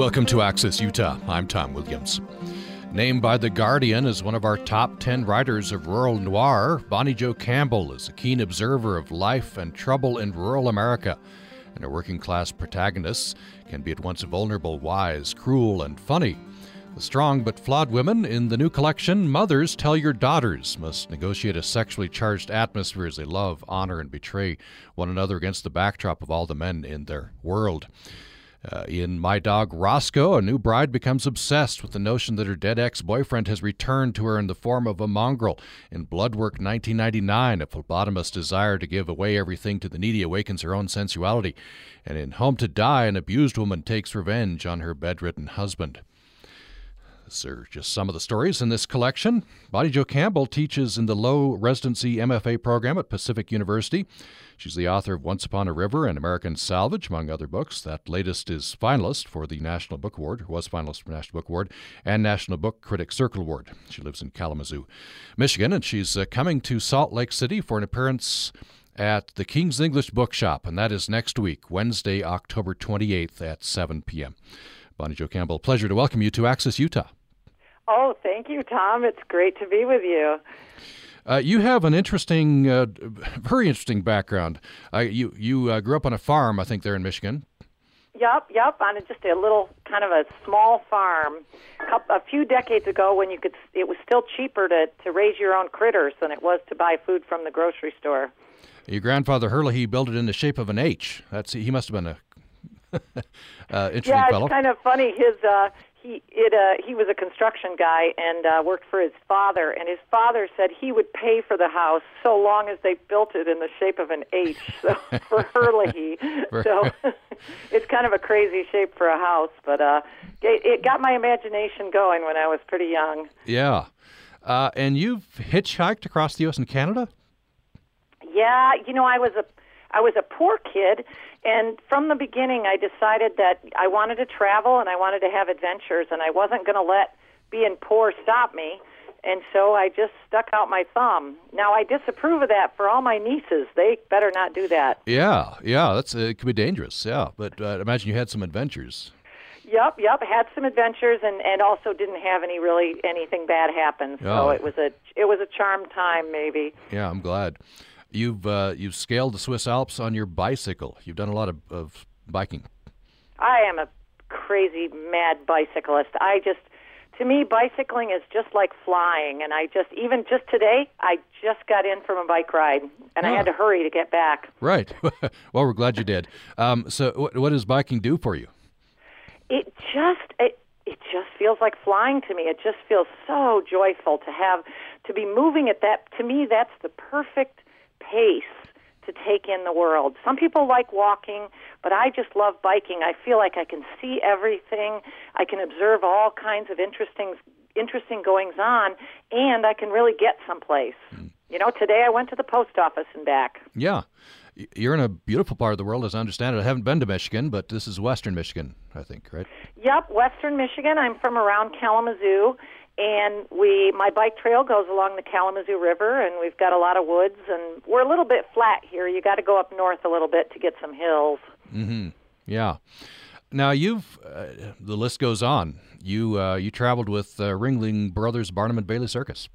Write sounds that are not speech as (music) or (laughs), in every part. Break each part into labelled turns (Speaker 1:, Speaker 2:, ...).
Speaker 1: Welcome to Access Utah. I'm Tom Williams. Named by The Guardian as one of our top 10 writers of rural noir, Bonnie Jo Campbell is a keen observer of life and trouble in rural America. And her working class protagonists can be at once vulnerable, wise, cruel, and funny. The strong but flawed women in the new collection, Mothers Tell Your Daughters, must negotiate a sexually charged atmosphere as they love, honor, and betray one another against the backdrop of all the men in their world. Uh, in My Dog Roscoe, a new bride becomes obsessed with the notion that her dead ex boyfriend has returned to her in the form of a mongrel. In Bloodwork 1999, a phlebotomist's desire to give away everything to the needy awakens her own sensuality. And in Home to Die, an abused woman takes revenge on her bedridden husband. These are just some of the stories in this collection. Bonnie Jo Campbell teaches in the low residency MFA program at Pacific University. She's the author of Once Upon a River and American Salvage, among other books. That latest is finalist for the National Book Award, was finalist for National Book Award, and National Book Critics Circle Award. She lives in Kalamazoo, Michigan, and she's uh, coming to Salt Lake City for an appearance at the King's English Bookshop, and that is next week, Wednesday, October 28th at 7 p.m. Bonnie Jo Campbell, pleasure to welcome you to Access Utah.
Speaker 2: Oh, thank you, Tom. It's great to be with you.
Speaker 1: Uh, you have an interesting, uh, very interesting background. Uh, you you uh, grew up on a farm, I think, there in Michigan.
Speaker 2: Yep, yep, on just a little kind of a small farm. A few decades ago, when you could, it was still cheaper to to raise your own critters than it was to buy food from the grocery store.
Speaker 1: Your grandfather Hurley, he built it in the shape of an H. That's he must have been a (laughs) uh, interesting
Speaker 2: yeah,
Speaker 1: fellow.
Speaker 2: it's kind of funny. His uh, he it uh he was a construction guy and uh worked for his father and his father said he would pay for the house so long as they built it in the shape of an H so (laughs) for Hurley. (laughs) So (laughs) it's kind of a crazy shape for a house but uh it, it got my imagination going when I was pretty young.
Speaker 1: Yeah. Uh and you've hitchhiked across the US and Canada?
Speaker 2: Yeah you know I was a I was a poor kid and from the beginning, I decided that I wanted to travel and I wanted to have adventures, and I wasn't going to let being poor stop me. And so I just stuck out my thumb. Now I disapprove of that for all my nieces. They better not do that.
Speaker 1: Yeah, yeah, that's it could be dangerous. Yeah, but uh, imagine you had some adventures.
Speaker 2: Yep, yep, had some adventures and and also didn't have any really anything bad happen. So
Speaker 1: Oh.
Speaker 2: it was a it was a charmed time maybe.
Speaker 1: Yeah, I'm glad. You've uh, you've scaled the Swiss Alps on your bicycle. You've done a lot of, of biking.
Speaker 2: I am a crazy mad bicyclist. I just to me bicycling is just like flying and I just even just today I just got in from a bike ride and I
Speaker 1: Ah.
Speaker 2: had to hurry to get back.
Speaker 1: Right. (laughs) well, we're glad you did. Um, so, what, what does biking do for you?
Speaker 2: It just it it just feels like flying to me. It just feels so joyful to have to be moving at that to me that's the perfect pace to take in the world. Some people like walking, but I just love biking. I feel like I can see everything. I can observe all kinds of interesting interesting goings on and I can really get someplace. Hmm. You know, today I went to the post office and back.
Speaker 1: Yeah. You're in a beautiful part of the world, as I understand it. I haven't been to Michigan, but this is Western Michigan, I think, right?
Speaker 2: Yep, Western Michigan. I'm from around Kalamazoo, and we my bike trail goes along the Kalamazoo River, and we've got a lot of woods, and we're a little bit flat here. You got to go up north a little bit to get some hills. Mhm.
Speaker 1: Yeah. Now you've uh, the list goes on. You uh, you traveled with uh, Ringling Brothers Barnum and Bailey Circus.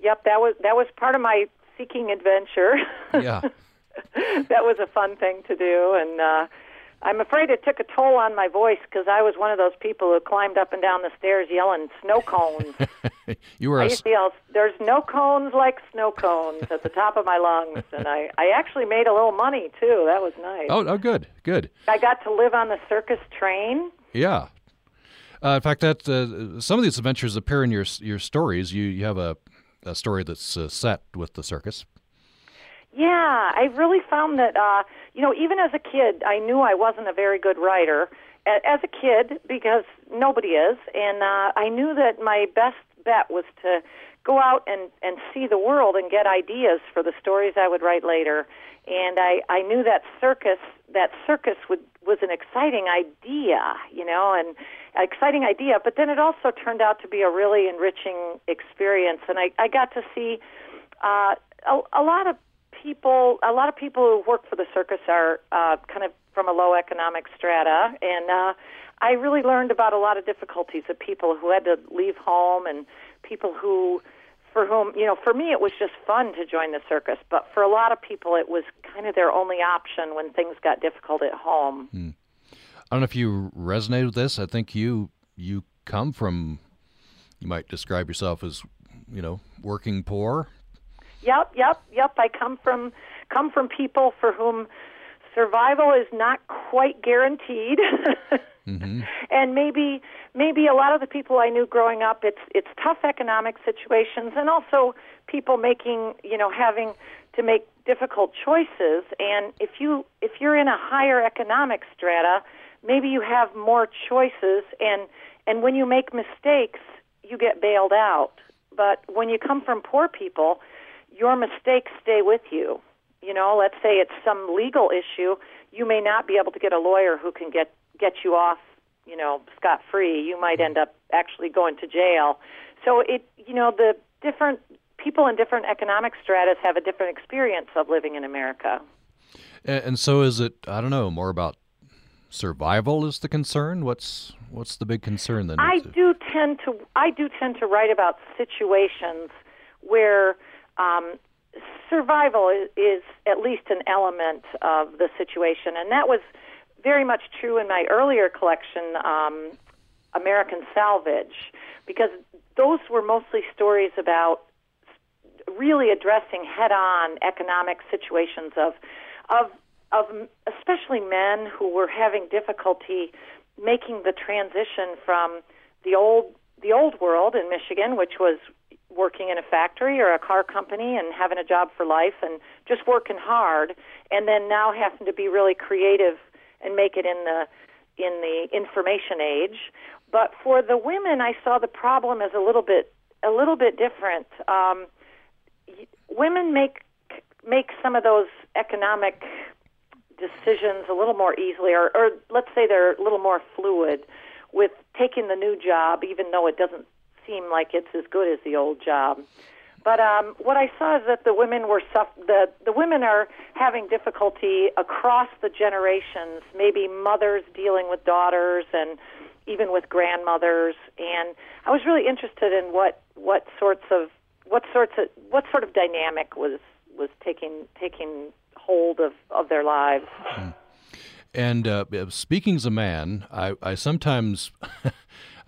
Speaker 2: Yep, that was that was part of my seeking adventure.
Speaker 1: Yeah. (laughs)
Speaker 2: that was a fun thing to do, and uh, I'm afraid it took a toll on my voice because I was one of those people who climbed up and down the stairs yelling snow cones. (laughs)
Speaker 1: you were
Speaker 2: I
Speaker 1: a,
Speaker 2: used to yell, "There's no cones like snow cones" at the top of my lungs, and I I actually made a little money too. That was nice.
Speaker 1: oh oh good good
Speaker 2: I got to live on the circus train.
Speaker 1: yeah. Uh, in fact, that uh, some of these adventures appear in your your stories. You you have a, a story that's uh, set with the circus.
Speaker 2: Yeah, I really found that uh, you know even as a kid, I knew I wasn't a very good writer. As a kid, because nobody is, and uh, I knew that my best bet was to go out and and see the world and get ideas for the stories I would write later. And I I knew that circus that circus would was an exciting idea, you know, and an exciting idea. But then it also turned out to be a really enriching experience, and I I got to see uh, a, a lot of people a lot of people who work for the circus are uh, kind of from a low economic strata and uh, I really learned about a lot of difficulties of people who had to leave home and people who for whom, you know, for me it was just fun to join the circus, but for a lot of people it was kind of their only option when things got difficult at home.
Speaker 1: Hmm. I don't know if you resonate with this. I think you you come from you might describe yourself as, you know, working poor.
Speaker 2: Yep, yep, yep. I come from come from people for whom survival is not quite guaranteed. (laughs) mm-hmm. And maybe maybe a lot of the people I knew growing up, it's it's tough economic situations, and also people making you know having to make difficult choices. And if you if you're in a higher economic strata, maybe you have more choices, and and when you make mistakes, you get bailed out. But when you come from poor people, your mistakes stay with you. You know, let's say it's some legal issue, you may not be able to get a lawyer who can get get you off, you know, scot free. You might end up actually going to jail. So it, you know, the different people in different economic stratas have a different experience of living in America.
Speaker 1: And, and so is it? I don't know. More about survival is the concern. What's what's the big concern then?
Speaker 2: I do tend to I do tend to write about situations where um, survival is, at least an element of the situation, and that was very much true in my earlier collection, um, American Salvage, because those were mostly stories about really addressing head-on economic situations of of of especially men who were having difficulty making the transition from the old the old world in Michigan, which was working in a factory or a car company and having a job for life and just working hard and then now having to be really creative and make it in the in the information age. But for the women I saw the problem as a little bit a little bit different. Um, women make make some of those economic decisions a little more easily or, or let's say they're a little more fluid with taking the new job even though it doesn't seem like it's as good as the old job. But um, what I saw is that the women were suff- the the women are having difficulty across the generations. Maybe mothers dealing with daughters, and even with grandmothers. And I was really interested in what what sorts of what sorts of what sort of dynamic was was taking taking hold of of their lives.
Speaker 1: Hmm. And uh, speaking as a man, I, I sometimes (laughs)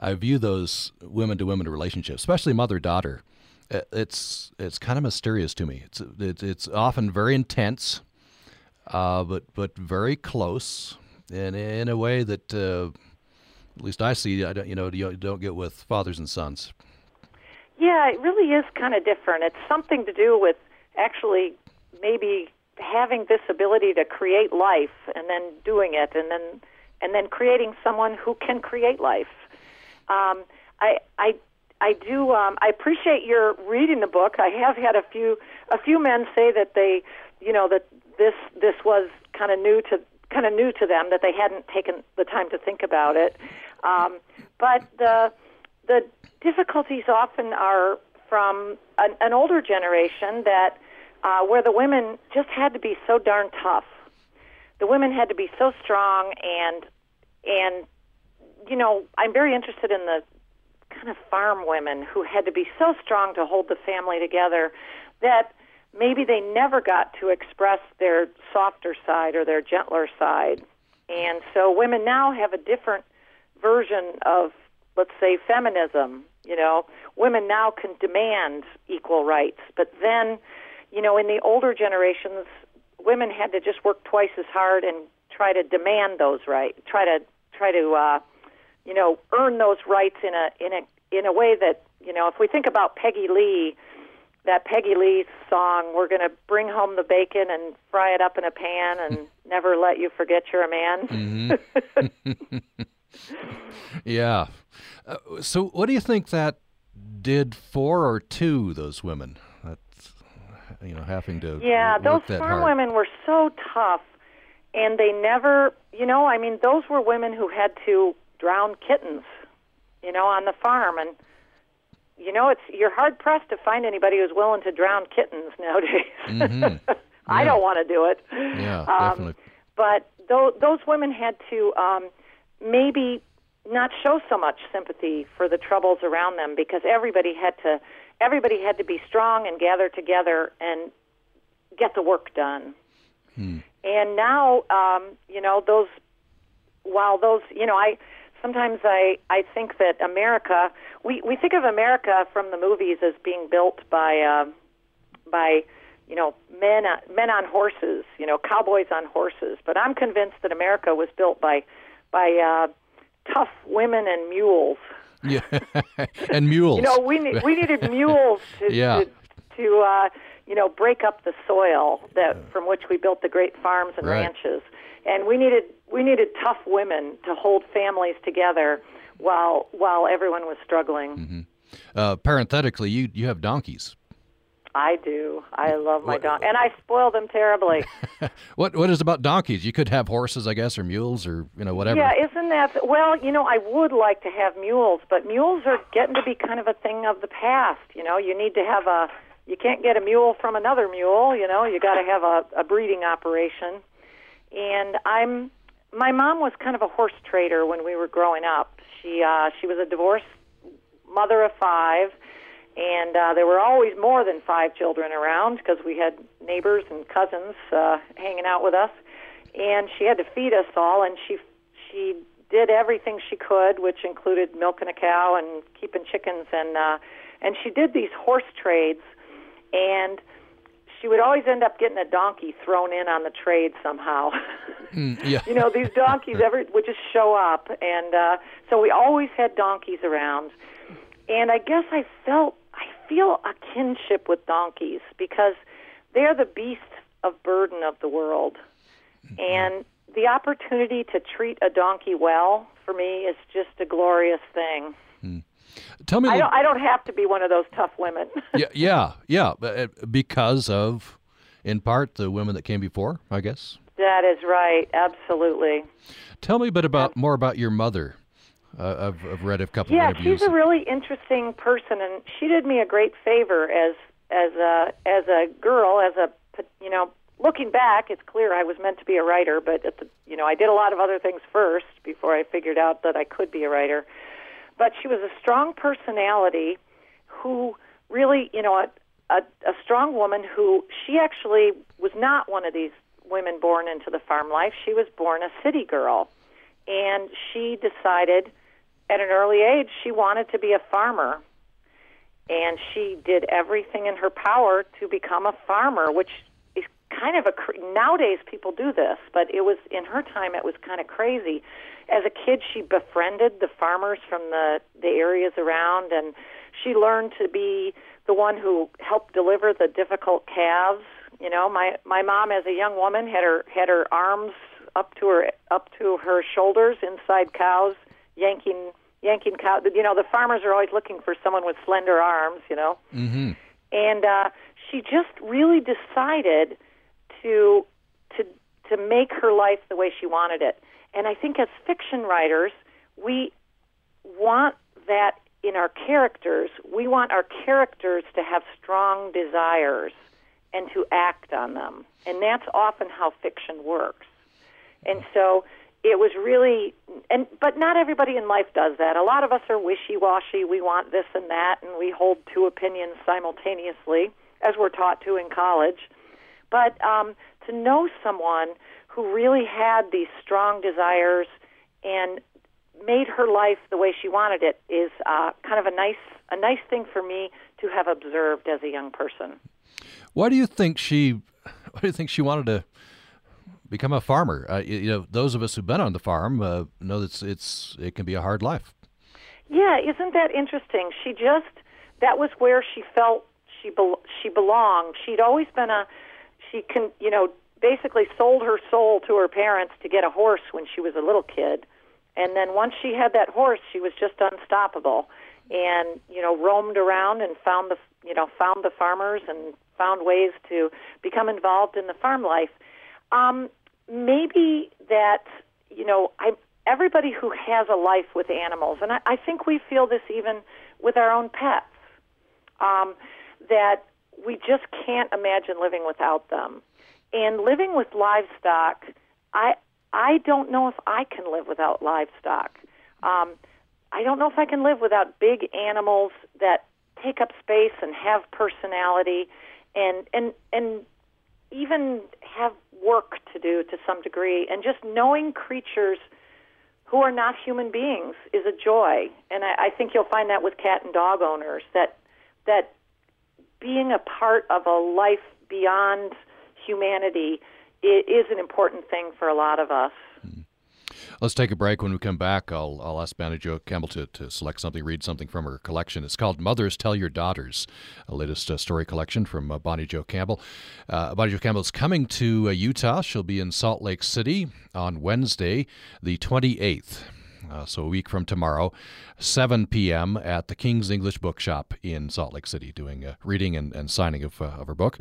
Speaker 1: I view those women to women relationships, especially mother daughter. It's it's kind of mysterious to me. It's it's, it's often very intense, uh, but but very close, and in a way that uh, at least I see. I don't you know you don't get with fathers and sons.
Speaker 2: Yeah, it really is kind of different. It's something to do with actually maybe having this ability to create life and then doing it and then and then creating someone who can create life um, I, I, I do. Um, I appreciate your reading the book. I have had a few, a few men say that they, you know, that this this was kind of new to kind of new to them that they hadn't taken the time to think about it. Um, but the the difficulties often are from an, an older generation that uh, where the women just had to be so darn tough. The women had to be so strong and and you know, I'm very interested in the kind of farm women who had to be so strong to hold the family together that maybe they never got to express their softer side or their gentler side. And so women now have a different version of, let's say, feminism. You know, women now can demand equal rights, but then, you know, in the older generations, women had to just work twice as hard and try to demand those rights, try to try to uh, you know, earn those rights in a in a in a way that you know, if we think about Peggy Lee, that Peggy Lee song, "We're going to bring home the bacon and fry it up in a pan and (laughs) never let you forget you're a man."
Speaker 1: Mm-hmm. (laughs) yeah. Uh, so, what do you think that did for or to those women? That's you know having to
Speaker 2: yeah, those farm
Speaker 1: hard.
Speaker 2: women were so tough, and they never, you know, I mean, those were women who had to drown kittens, you know, on the farm. And you know, it's you're hard pressed to find anybody who's willing to drown kittens (laughs) nowadays.
Speaker 1: Mm-hmm. Yeah. (laughs)
Speaker 2: I don't want to do it.
Speaker 1: Yeah, um, definitely.
Speaker 2: But th- those women had to um, maybe not show so much sympathy for the troubles around them because everybody had to everybody had to be strong and gather together and get the work done. Hmm. And now, um, you know, those while those, you know, I sometimes I I think that America we we think of America from the movies as being built by uh, by you know men uh, men on horses, you know, cowboys on horses. But I'm convinced that America was built by by uh, tough women and mules.
Speaker 1: Yeah, (laughs) and mules.
Speaker 2: you know, we ne- we needed mules to (laughs)
Speaker 1: yeah.
Speaker 2: to, to uh, you know break up the soil that from which we built the great farms and
Speaker 1: right.
Speaker 2: ranches, and we needed we needed tough women to hold families together while while everyone was struggling.
Speaker 1: Mm-hmm. Uh, parenthetically, you you have donkeys.
Speaker 2: I do. I love my donkey, and I spoil them terribly. (laughs)
Speaker 1: what What is about donkeys? You could have horses, I guess, or mules, or you know, whatever.
Speaker 2: Yeah, isn't that well? You know, I would like to have mules, but mules are getting to be kind of a thing of the past. You know, you need to have a. You can't get a mule from another mule. You know, you got to have a, a breeding operation. And I'm. My mom was kind of a horse trader when we were growing up. She uh, she was a divorced mother of five and uh, there were always more than five children around because we had neighbors and cousins uh, hanging out with us, and she had to feed us all, and she she did everything she could, which included milking a cow and keeping chickens, and uh, and she did these horse trades, and she would always end up getting a donkey thrown in on the trade somehow. (laughs)
Speaker 1: Mm, yeah.
Speaker 2: you know, these donkeys (laughs) ever would just show up, and uh, so we always had donkeys around. And I guess I felt I feel a kinship with donkeys because they're the beast of burden of the world. Mm-hmm. And the opportunity to treat a donkey well for me is just a glorious thing.
Speaker 1: Tell me,
Speaker 2: I don't, I don't have to be one of those tough women. (laughs)
Speaker 1: yeah, yeah, yeah, uh, because of, in part, the women that came before, I guess.
Speaker 2: That is right, absolutely.
Speaker 1: Tell me a bit about more about your mother. Uh, I've, I've, read a couple
Speaker 2: yeah,
Speaker 1: of interviews.
Speaker 2: she's a really interesting person, and she did me a great favor as as a as a girl, as a you know. Looking back, it's clear I was meant to be a writer, but at the, you know I did a lot of other things first before I figured out that I could be a writer. But she was a strong personality who really, you know, a, a, a strong woman who she actually was not one of these women born into the farm life. She was born a city girl, and she decided at an early age, she wanted to be a farmer. And she did everything in her power to become a farmer, which is kind of a nowadays people do this, but it was in her time it was kind of crazy. As a kid, she befriended the farmers from the the areas around, and she learned to be the one who helped deliver the difficult calves. You know, my my mom, as a young woman, had her had her arms up to her up to her shoulders inside cows, yanking yanking cow. You know, the farmers are always looking for someone with slender arms. You know,
Speaker 1: mm-hmm.
Speaker 2: and uh, she just really decided to to to make her life the way she wanted it. And I think as fiction writers, we want that in our characters. We want our characters to have strong desires and to act on them. And that's often how fiction works. And so it was really and but not everybody in life does that a lot of us are wishy-washy we want this and that and we hold two opinions simultaneously as we're taught to in college but um, to know someone who really had these strong desires and made her life the way she wanted it is uh, kind of a nice a nice thing for me to have observed as a young person
Speaker 1: why do you think she why do you think she wanted to become a farmer. Uh, you know, those of us who've been on the farm uh, know that it's, it's it can be a hard life.
Speaker 2: Yeah, isn't that interesting? She just that was where she felt she be, she belonged. She'd always been a she can you know basically sold her soul to her parents to get a horse when she was a little kid, and then once she had that horse, she was just unstoppable, and you know roamed around and found the you know found the farmers and found ways to become involved in the farm life. Um, maybe that you know I everybody who has a life with animals, and I, I think we feel this even with our own pets, um, that we just can't imagine living without them. And living with livestock, I I don't know if I can live without livestock. Um, I don't know if I can live without big animals that take up space and have personality, and and and even have work to do to some degree. And just knowing creatures who are not human beings is a joy. And I, I think you'll find that with cat and dog owners that that being a part of a life beyond humanity is an important thing for a lot of us.
Speaker 1: Let's take a break. When we come back, I'll, I'll ask Bonnie Jo Campbell to, to select something, read something from her collection. It's called Mothers Tell Your Daughters, a latest uh, story collection from uh, Bonnie Jo Campbell. Uh, Bonnie Jo Campbell is coming to uh, Utah. She'll be in Salt Lake City on Wednesday, the 28th. Uh, so a week from tomorrow, 7 p.m. at the King's English Bookshop in Salt Lake City, doing a reading and, and signing of, uh, of her book.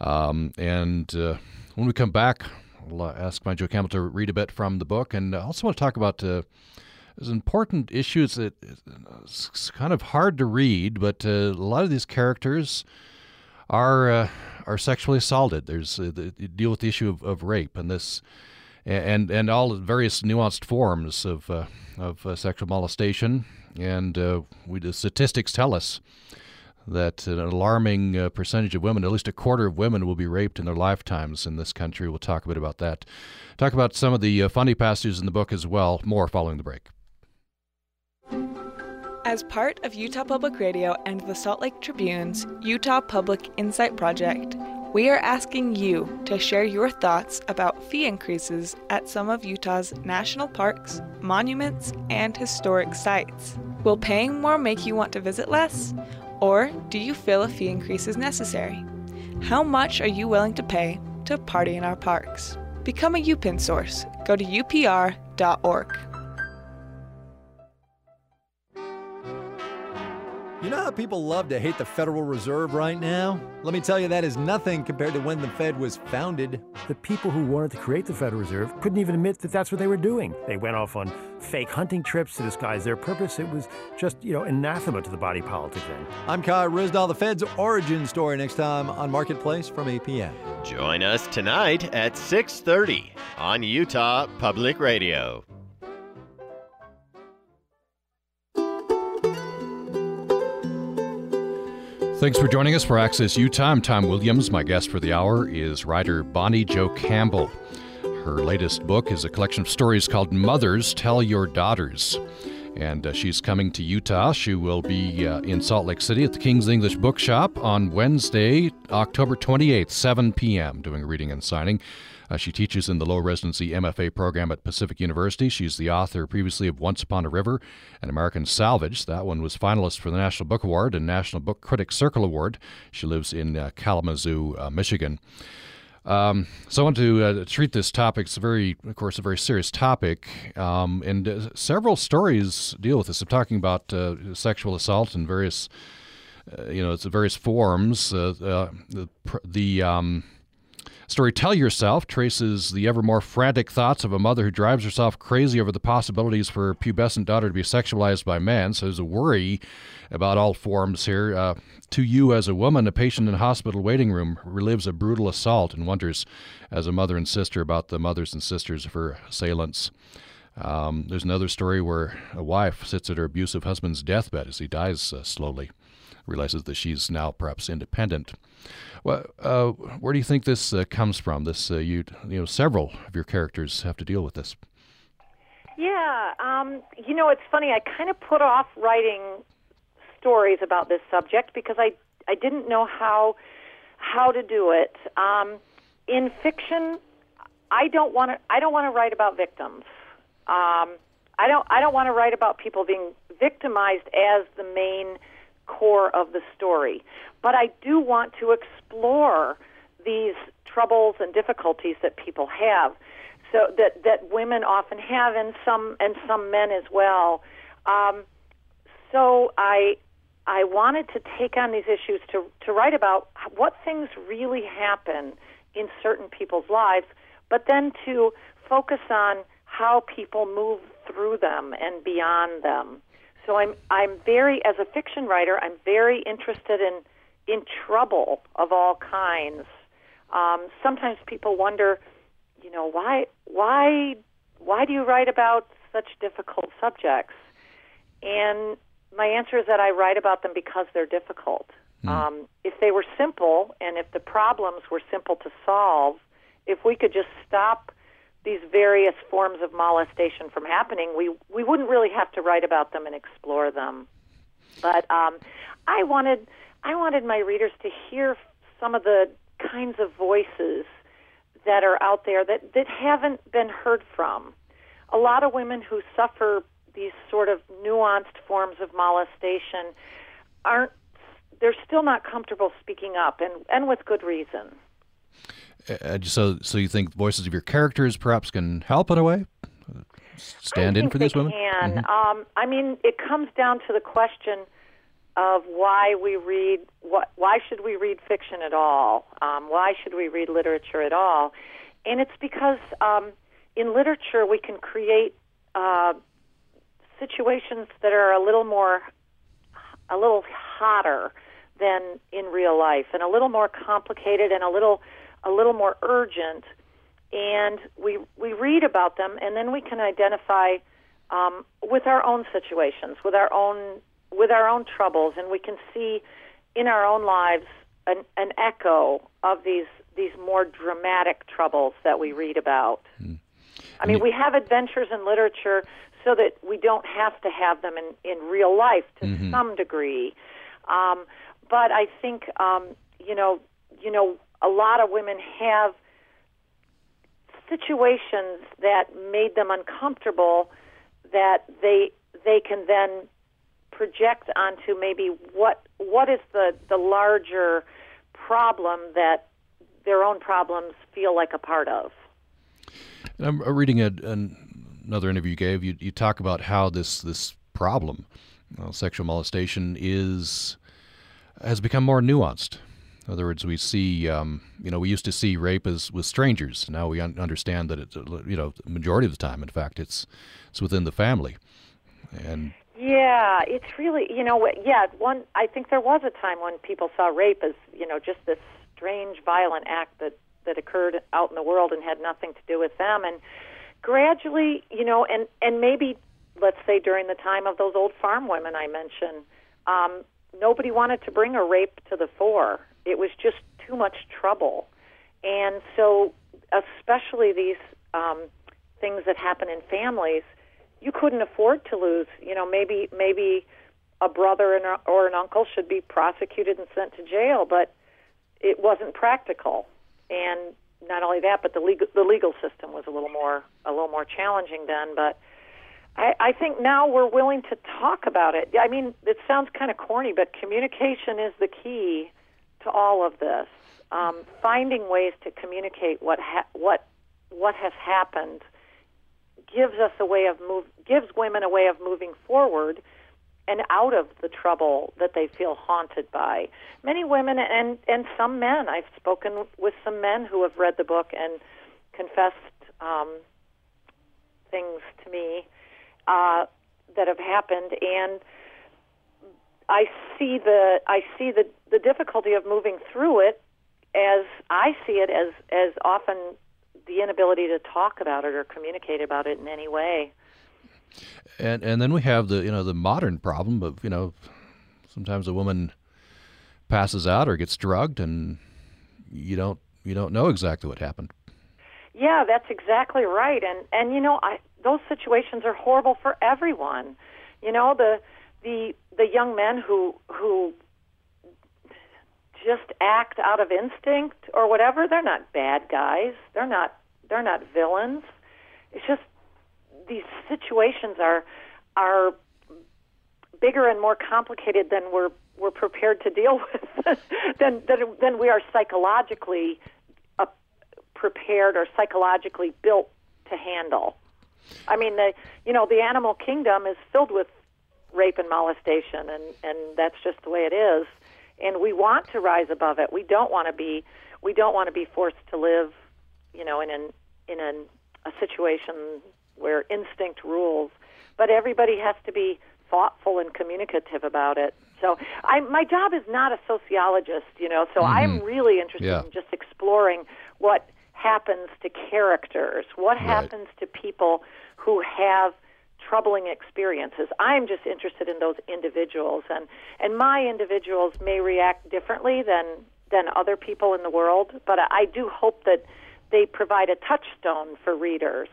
Speaker 1: Um, and uh, when we come back, I'll uh, ask Bonnie Jo Campbell to read a bit from the book, and I also want to talk about uh, important issues that it's kind of hard to read, but uh, a lot of these characters are uh, are sexually assaulted. There's uh, the, deal with the issue of, of rape and this and and all the various nuanced forms of uh, of uh, sexual molestation. And uh, we the statistics tell us that an alarming uh, percentage of women, at least a quarter of women, will be raped in their lifetimes in this country. We'll talk a bit about that. Talk about some of the uh, funny passages in the book as well. More following the break.
Speaker 3: As part of Utah Public Radio and the Salt Lake Tribune's Utah Public Insight Project, we are asking you to share your thoughts about fee increases at some of Utah's national parks, monuments, and historic sites. Will paying more make you want to visit less? Or do you feel a fee increase is necessary? How much are you willing to pay to party in our parks? Become a UPIN source. Go to upr.org.
Speaker 4: You know how people love to hate the Federal Reserve right now? Let me tell you, that is nothing compared to when the Fed was founded.
Speaker 5: The people who wanted to create the Federal Reserve couldn't even admit that that's what they were doing. They went off on fake hunting trips to disguise their purpose. It was just, you know, anathema to the body politic then.
Speaker 4: I'm Kai Ryssdal, the Fed's origin story next time on Marketplace from APM.
Speaker 6: Join us tonight at 6:30 on Utah Public Radio.
Speaker 1: Thanks for joining us for Access Utah. I'm Tom Williams. My guest for the hour is writer Bonnie Jo Campbell. Her latest book is a collection of stories called Mothers Tell Your Daughters. And uh, she's coming to Utah. She will be uh, in Salt Lake City at the King's English Bookshop on Wednesday, October 28th, 7 p.m., doing reading and signing. Uh, she teaches in the low residency MFA program at Pacific University. She's the author previously of Once Upon a River and American Salvage. That one was finalist for the National Book Award and National Book Critics Circle Award. She lives in uh, Kalamazoo, uh, Michigan. Um, so I want to uh, treat this topic. It's a very, of course, a very serious topic, um, and uh, several stories deal with this. I'm talking about uh, sexual assault and various, uh, you know, it's various forms. Uh, uh, the the um, Story Tell Yourself traces the ever more frantic thoughts of a mother who drives herself crazy over the possibilities for her pubescent daughter to be sexualized by men. So there's a worry about all forms here. Uh, to you, as a woman, a patient in a hospital waiting room relives a brutal assault and wonders, as a mother and sister, about the mothers and sisters of her assailants. Um, there's another story where a wife sits at her abusive husband's deathbed as he dies uh, slowly, realizes that she's now perhaps independent. Well, uh, where do you think this uh, comes from? This uh, you you know several of your characters have to deal with this.
Speaker 2: Yeah, um, you know it's funny. I kind of put off writing stories about this subject because I I didn't know how how to do it. Um, in fiction, I don't want to I don't want to write about victims. Um, I don't I don't want to write about people being victimized as the main core of the story. But I do want to explore these troubles and difficulties that people have, so that that women often have, and some and some men as well. Um, so I I wanted to take on these issues to to write about what things really happen in certain people's lives, but then to focus on how people move through them and beyond them. So I'm I'm very as a fiction writer, I'm very interested in in trouble of all kinds. Um, sometimes people wonder, you know, why why why do you write about such difficult subjects? And my answer is that I write about them because they're difficult. Mm. Um, if they were simple and if the problems were simple to solve, if we could just stop these various forms of molestation from happening, we we wouldn't really have to write about them and explore them. But um, I wanted I wanted my readers to hear some of the kinds of voices that are out there that, that haven't been heard from. A lot of women who suffer these sort of nuanced forms of molestation aren't they're still not comfortable speaking up and, and with good reason.
Speaker 1: Uh, so so you think voices of your characters perhaps can help in a way? Stand in for these women?
Speaker 2: Can. Mm-hmm. Um, I mean, it comes down to the question of why we read what why should we read fiction at all um, why should we read literature at all and it's because um, in literature we can create uh, situations that are a little more a little hotter than in real life and a little more complicated and a little a little more urgent and we we read about them and then we can identify um, with our own situations with our own with our own troubles, and we can see in our own lives an, an echo of these these more dramatic troubles that we read about. Mm. I mean, we have adventures in literature so that we don't have to have them in, in real life to mm-hmm. some degree. Um, but I think, um, you know, you know, a lot of women have situations that made them uncomfortable that they they can then project onto maybe what what is the the larger problem that their own problems feel like a part of.
Speaker 1: I'm reading a, an, another interview you gave. You, you talk about how this this problem, well, sexual molestation, is has become more nuanced. In other words, we see, um, you know, we used to see rape as with strangers. Now we un- understand that it's, you know, the majority of the time, in fact, it's it's within the family, and
Speaker 2: yeah, it's really, you know, yeah, one I think there was a time when people saw rape as, you know, just this strange violent act that that occurred out in the world and had nothing to do with them and gradually, you know, and and maybe let's say during the time of those old farm women I mentioned, um nobody wanted to bring a rape to the fore. It was just too much trouble. And so especially these um things that happen in families, you couldn't afford to lose. You know, maybe maybe a brother or an uncle should be prosecuted and sent to jail, but it wasn't practical. And not only that, but the legal the legal system was a little more a little more challenging then. But I, I think now we're willing to talk about it. I mean, it sounds kind of corny, but communication is the key to all of this. Um, finding ways to communicate what ha- what what has happened gives us a way of move gives women a way of moving forward and out of the trouble that they feel haunted by. Many women and and some men. I've spoken with some men who have read the book and confessed um, things to me uh, that have happened, and I see the I see the the difficulty of moving through it as I see it as as often the inability to talk about it or communicate about it in any way.
Speaker 1: And and then we have the you know the modern problem of you know sometimes a woman passes out or gets drugged and you don't you don't know exactly what happened.
Speaker 2: Yeah, that's exactly right. And and you know, I those situations are horrible for everyone. You know, the the the young men who who just act out of instinct or whatever, they're not bad guys. They're not they're not villains. It's just these situations are are bigger and more complicated than we're we're prepared to deal (laughs) with than, than we are psychologically uh, prepared or psychologically built to handle. I mean, the you know the animal kingdom is filled with rape and molestation, and and that's just the way it is and we want to rise above it. We don't want to be we don't want to be forced to live, you know, in an in an, a situation where instinct rules. But everybody has to be thoughtful and communicative about it. So I my job is not a sociologist, you know, so mm-hmm. I'm really interested yeah. in just exploring what happens to characters, what right. happens to people who have troubling experiences. I'm just interested in those individuals, and and my individuals may react differently than than other people in the world, but I do hope that they provide a touchstone for readers.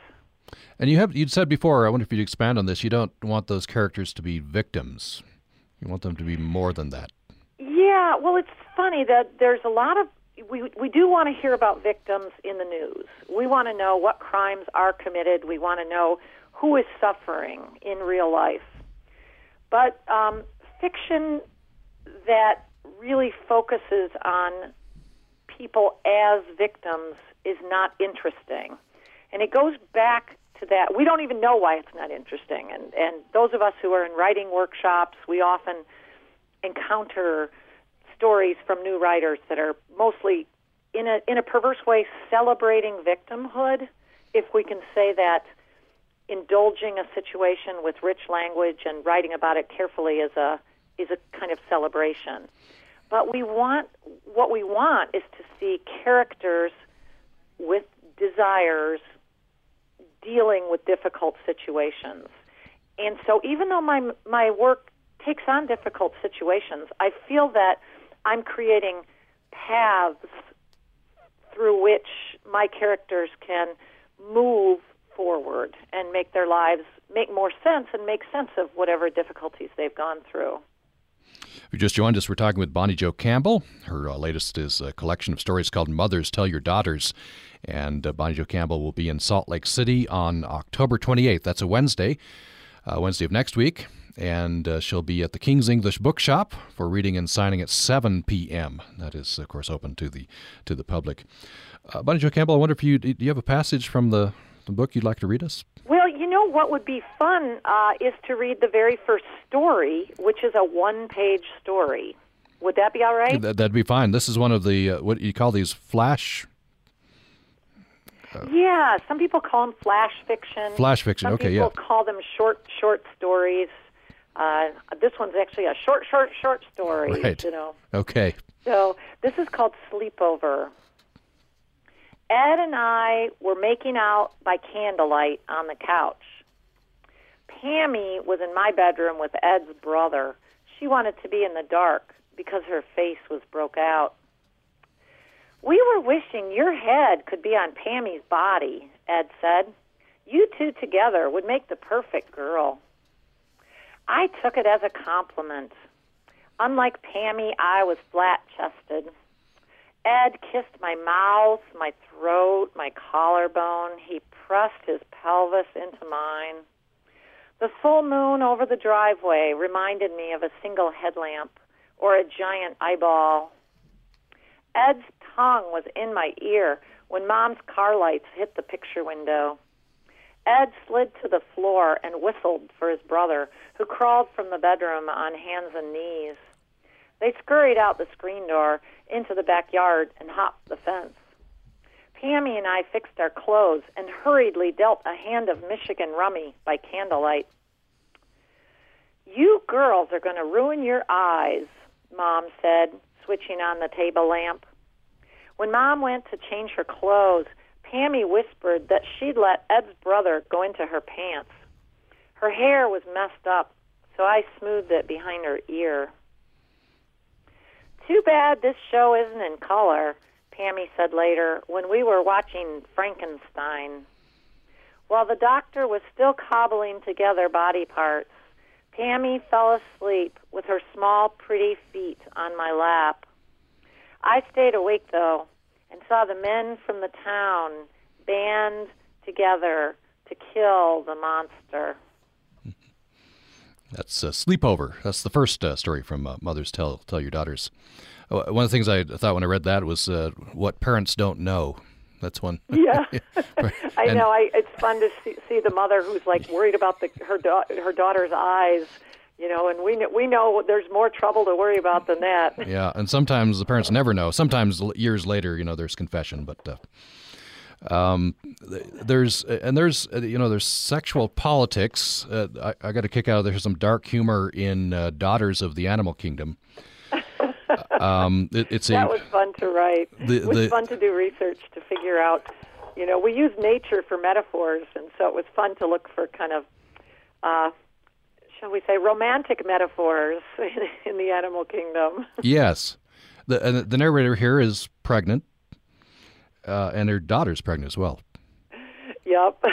Speaker 1: And you have you'd said before. I wonder if you'd expand on this. You don't want those characters to be victims. You want them to be more than that.
Speaker 2: Yeah, well, it's funny that there's a lot of we we do want to hear about victims in the news. We want to know what crimes are committed. We want to know who is suffering in real life. But um, fiction that really focuses on people as victims is not interesting. And it goes back to that. We don't even know why it's not interesting. And, and those of us who are in writing workshops, we often encounter stories from new writers that are mostly, in a, in a perverse way, celebrating victimhood, if we can say that indulging a situation with rich language and writing about it carefully is a is a kind of celebration. But we want what we want is to see characters with desires dealing with difficult situations. And so even though my my work takes on difficult situations, I feel that I'm creating paths through which my characters can move forward and make their lives make more sense and make sense of whatever difficulties they've gone through.
Speaker 1: You just joined us, we're talking with Bonnie Jo Campbell. Her uh, latest is a collection of stories called Mothers Tell Your Daughters. And uh, Bonnie Jo Campbell will be in Salt Lake City on October 28th. That's a Wednesday, uh, Wednesday of next week. And uh, she'll be at the King's English Bookshop for reading and signing at 7 p.m. That is, of course, open to the to the public. Uh, Bonnie Jo Campbell, I wonder if you do you have a passage from the, the book you'd like to read us?
Speaker 2: Well, you know what would be fun uh, is to read the very first story, which is a one-page story. Would that be all right?
Speaker 1: That, would be fine. This is one of the uh, what you call these flash
Speaker 2: uh, yeah, some people call them flash fiction.
Speaker 1: Flash fiction,
Speaker 2: some
Speaker 1: okay,
Speaker 2: yeah.
Speaker 1: Some
Speaker 2: call them short short stories. Uh, this one's actually a short, short, short story.
Speaker 1: Right.
Speaker 2: You know.
Speaker 1: Okay.
Speaker 2: So this is called Sleepover. Ed and I were making out by candlelight on the couch. Pammy was in my bedroom with Ed's brother. She wanted to be in the dark because her face was broke out. We were wishing your head could be on Pammy's body, Ed said. You two together would make the perfect girl. I took it as a compliment. Unlike Pammy, I was flat chested. Ed kissed my mouth, my throat, my collarbone. He pressed his pelvis into mine. The full moon over the driveway reminded me of a single headlamp or a giant eyeball. Ed's tongue was in my ear when Mom's car lights hit the picture window. Ed slid to the floor and whistled for his brother, who crawled from the bedroom on hands and knees. They scurried out the screen door into the backyard and hopped the fence. Pammy and I fixed our clothes and hurriedly dealt a hand of Michigan rummy by candlelight. You girls are going to ruin your eyes, Mom said, switching on the table lamp. When Mom went to change her clothes, Pammy whispered that she'd let Ed's brother go into her pants. Her hair was messed up, so I smoothed it behind her ear. Too bad this show isn't in color, Pammy said later when we were watching Frankenstein. While the doctor was still cobbling together body parts, Pammy fell asleep with her small, pretty feet on my lap. I stayed awake, though, and saw the men from the town band together to kill the monster.
Speaker 1: That's uh, Sleepover. That's the first uh, story from uh, Mothers Tell Tell Your Daughters. Uh, one of the things I thought when I read that was uh, what parents don't know. That's one.
Speaker 2: Yeah, (laughs) (laughs) I know. I, it's fun to see, see the mother who's like worried about the, her da- her daughter's eyes you know, and we know, we know there's more trouble to worry about than that.
Speaker 1: Yeah, and sometimes the parents never know. Sometimes years later, you know, there's confession, but uh, um, there's and there's uh, you know there's sexual politics. Uh, I, I, got a kick out of there's some dark humor in uh, Daughters of the Animal Kingdom. (laughs)
Speaker 2: um, it, it's that a, was fun to write. The, it was the, fun to do research to figure out. You know, we use nature for metaphors, and so it was fun to look for kind of uh, shall we say, romantic metaphors (laughs) in, in the animal kingdom.
Speaker 1: Yes, the uh, the narrator here is pregnant, uh, and her daughter's pregnant as well.
Speaker 2: Yep.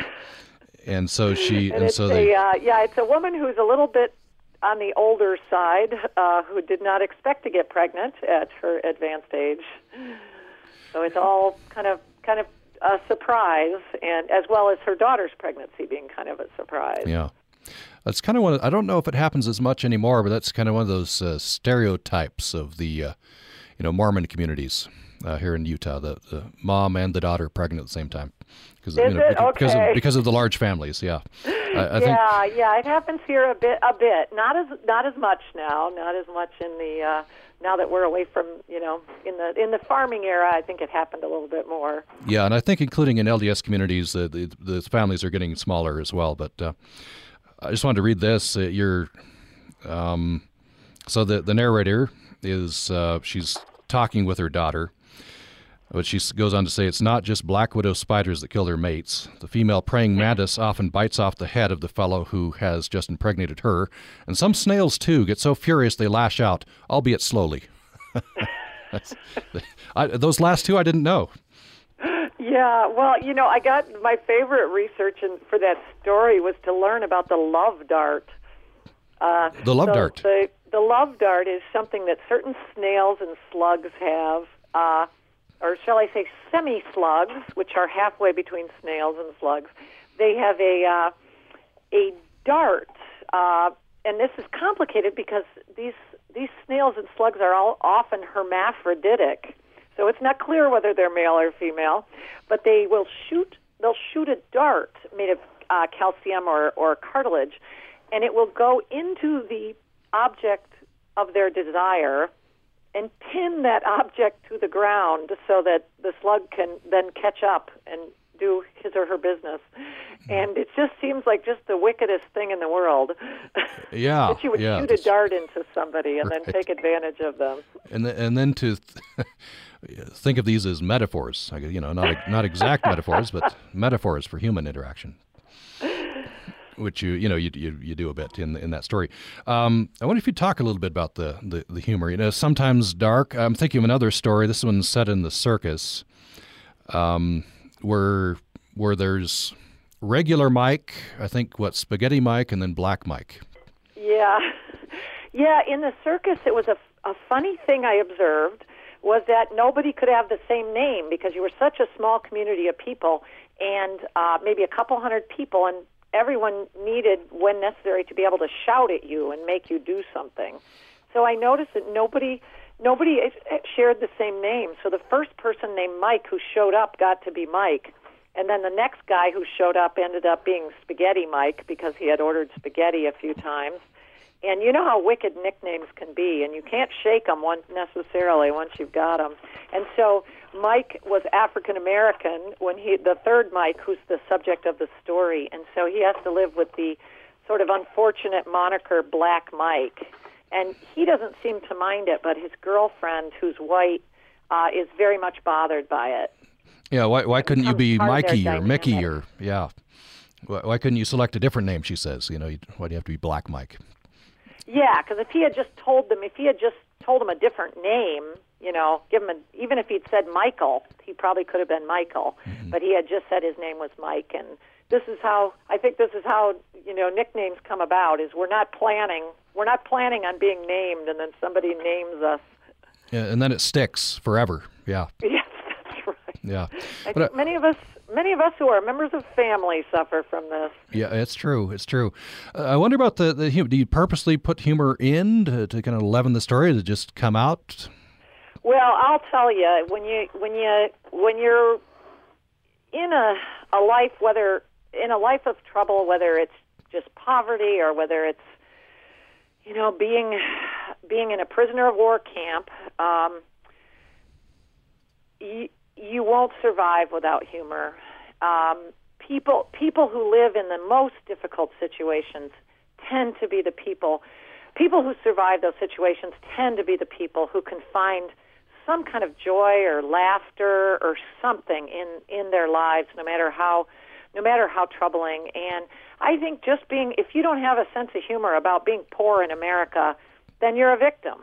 Speaker 1: And so she, (laughs)
Speaker 2: and,
Speaker 1: and, so
Speaker 2: a
Speaker 1: they,
Speaker 2: uh, yeah, it's a woman who's a little bit on the older side, uh, who did not expect to get pregnant at her advanced age. So it's all kind of kind of a surprise, and as well as her daughter's pregnancy being kind of a surprise.
Speaker 1: yeah. That's kind of one. Of, I don't know if it happens as much anymore, but that's kind of one of those uh, stereotypes of the, uh, you know, Mormon communities uh, here in Utah. The, the mom and the daughter pregnant at the same time, because you know, beca- because of because of the large families. Yeah, I, I think
Speaker 2: yeah, yeah, it happens here a bit, a bit. Not as not as much now. Not as much in the uh, now that we're away from you know in the in the farming era. I think it happened a little bit more.
Speaker 1: Yeah, and I think including in LDS communities, uh, the the families are getting smaller as well. But uh, I just wanted to read this. Uh, you're, um, so the the narrator is uh, she's talking with her daughter, but she goes on to say it's not just black widow spiders that kill their mates. The female praying mantis often bites off the head of the fellow who has just impregnated her, and some snails too get so furious they lash out, albeit slowly. (laughs) I, those last two I didn't know.
Speaker 2: Yeah, well, you know, I got my favorite research in, for that story was to learn about the love dart. Uh,
Speaker 1: The love
Speaker 2: so
Speaker 1: dart.
Speaker 2: The, the love dart is something that certain snails and slugs have, uh, or shall I say, semi slugs, which are halfway between snails and slugs. They have a uh, a dart, uh, and this is complicated because these these snails and slugs are all often hermaphroditic. So it's not clear whether they're male or female, but they will shoot. They'll shoot a dart made of uh, calcium or, or cartilage, and it will go into the object of their desire and pin that object to the ground so that the slug can then catch up and do his or her business. And it just seems like just the wickedest thing in the world. (laughs)
Speaker 1: Yeah,
Speaker 2: that you would
Speaker 1: yeah,
Speaker 2: shoot a dart into somebody and then take advantage of them.
Speaker 1: and th- and then to th- (laughs) think of these as metaphors, you know, not not exact metaphors, but metaphors for human interaction, which you you know you you, you do a bit in in that story. Um, I wonder if you'd talk a little bit about the, the the humor. You know, sometimes dark. I'm thinking of another story. This one's set in the circus, um, where where there's regular Mike, I think what spaghetti Mike, and then black Mike.
Speaker 2: Yeah. (laughs) Yeah, in the circus, it was a, a funny thing I observed was that nobody could have the same name because you were such a small community of people and uh, maybe a couple hundred people, and everyone needed, when necessary, to be able to shout at you and make you do something. So I noticed that nobody nobody eh, shared the same name. So the first person named Mike who showed up got to be Mike. And then the next guy who showed up ended up being Spaghetti Mike because he had ordered spaghetti a few times. And you know how wicked nicknames can be, and you can't shake them one, necessarily once you've got them. And so Mike was African American when he, the third Mike, who's the subject of the story, and so he has to live with the sort of unfortunate moniker Black Mike. And he doesn't seem to mind it, but his girlfriend, who's white, uh, is very much bothered by it.
Speaker 1: Yeah, why, why couldn't you be
Speaker 2: part of their
Speaker 1: Mikey or Mickey or yeah? Why, why couldn't you select a different name? She says. You know, why do you have to be Black Mike?
Speaker 2: Yeah, because if he had just told them, if he had just told them a different name, you know, give him a, even if he'd said Michael, he probably could have been Michael. Mm-hmm. But he had just said his name was Mike, and this is how I think this is how you know nicknames come about. Is we're not planning, we're not planning on being named, and then somebody names us.
Speaker 1: Yeah, and then it sticks forever. Yeah, (laughs)
Speaker 2: Yes, that's right.
Speaker 1: yeah.
Speaker 2: I
Speaker 1: But
Speaker 2: think many of us, many of us who are members of family suffer from this.
Speaker 1: yeah, it's true. It's true. Uh, I wonder about the the humor. Do you purposely put humor in to, to kind of leaven the story to just come out?
Speaker 2: Well, I'll tell you when you when you when you're in a a life whether in a life of trouble, whether it's just poverty or whether it's you know being being in a prisoner of war camp, um, you you won't survive without humor. Um, people people who live in the most difficult situations tend to be the people people who survive those situations tend to be the people who can find some kind of joy or laughter or something in in their lives no matter how no matter how troubling. And I think just being, if you don't have a sense of humor about being poor in America, then you're a victim.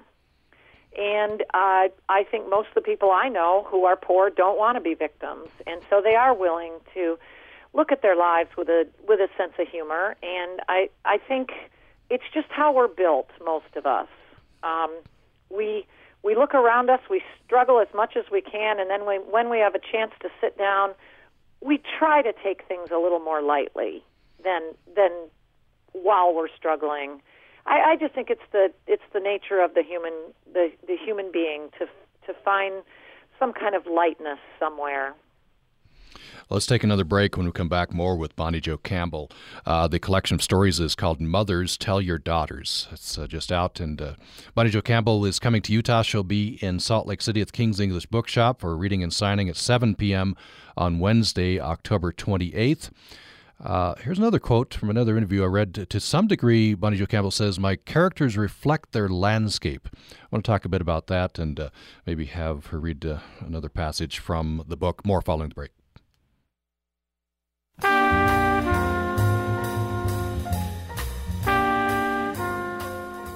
Speaker 2: And uh, I think most of the people I know who are poor don't want to be victims, and so they are willing to look at their lives with a with a sense of humor. And I I think it's just how we're built, most of us. Um, we we look around us, we struggle as much as we can, and then we, when we have a chance to sit down, we try to take things a little more lightly than than while we're struggling. I, I just think it's the it's the nature of the human the, the human being to to find some kind of lightness somewhere.
Speaker 1: Let's take another break. When we come back, more with Bonnie Jo Campbell. Uh, the collection of stories is called Mothers Tell Your Daughters. It's uh, just out, and uh, Bonnie Jo Campbell is coming to Utah. She'll be in Salt Lake City at the King's English Bookshop for reading and signing at 7 p.m. on Wednesday, October 28th. Uh, here's another quote from another interview I read. To some degree, Bonnie Jo Campbell says, My characters reflect their landscape. I want to talk a bit about that and uh, maybe have her read uh, another passage from the book. More following the break.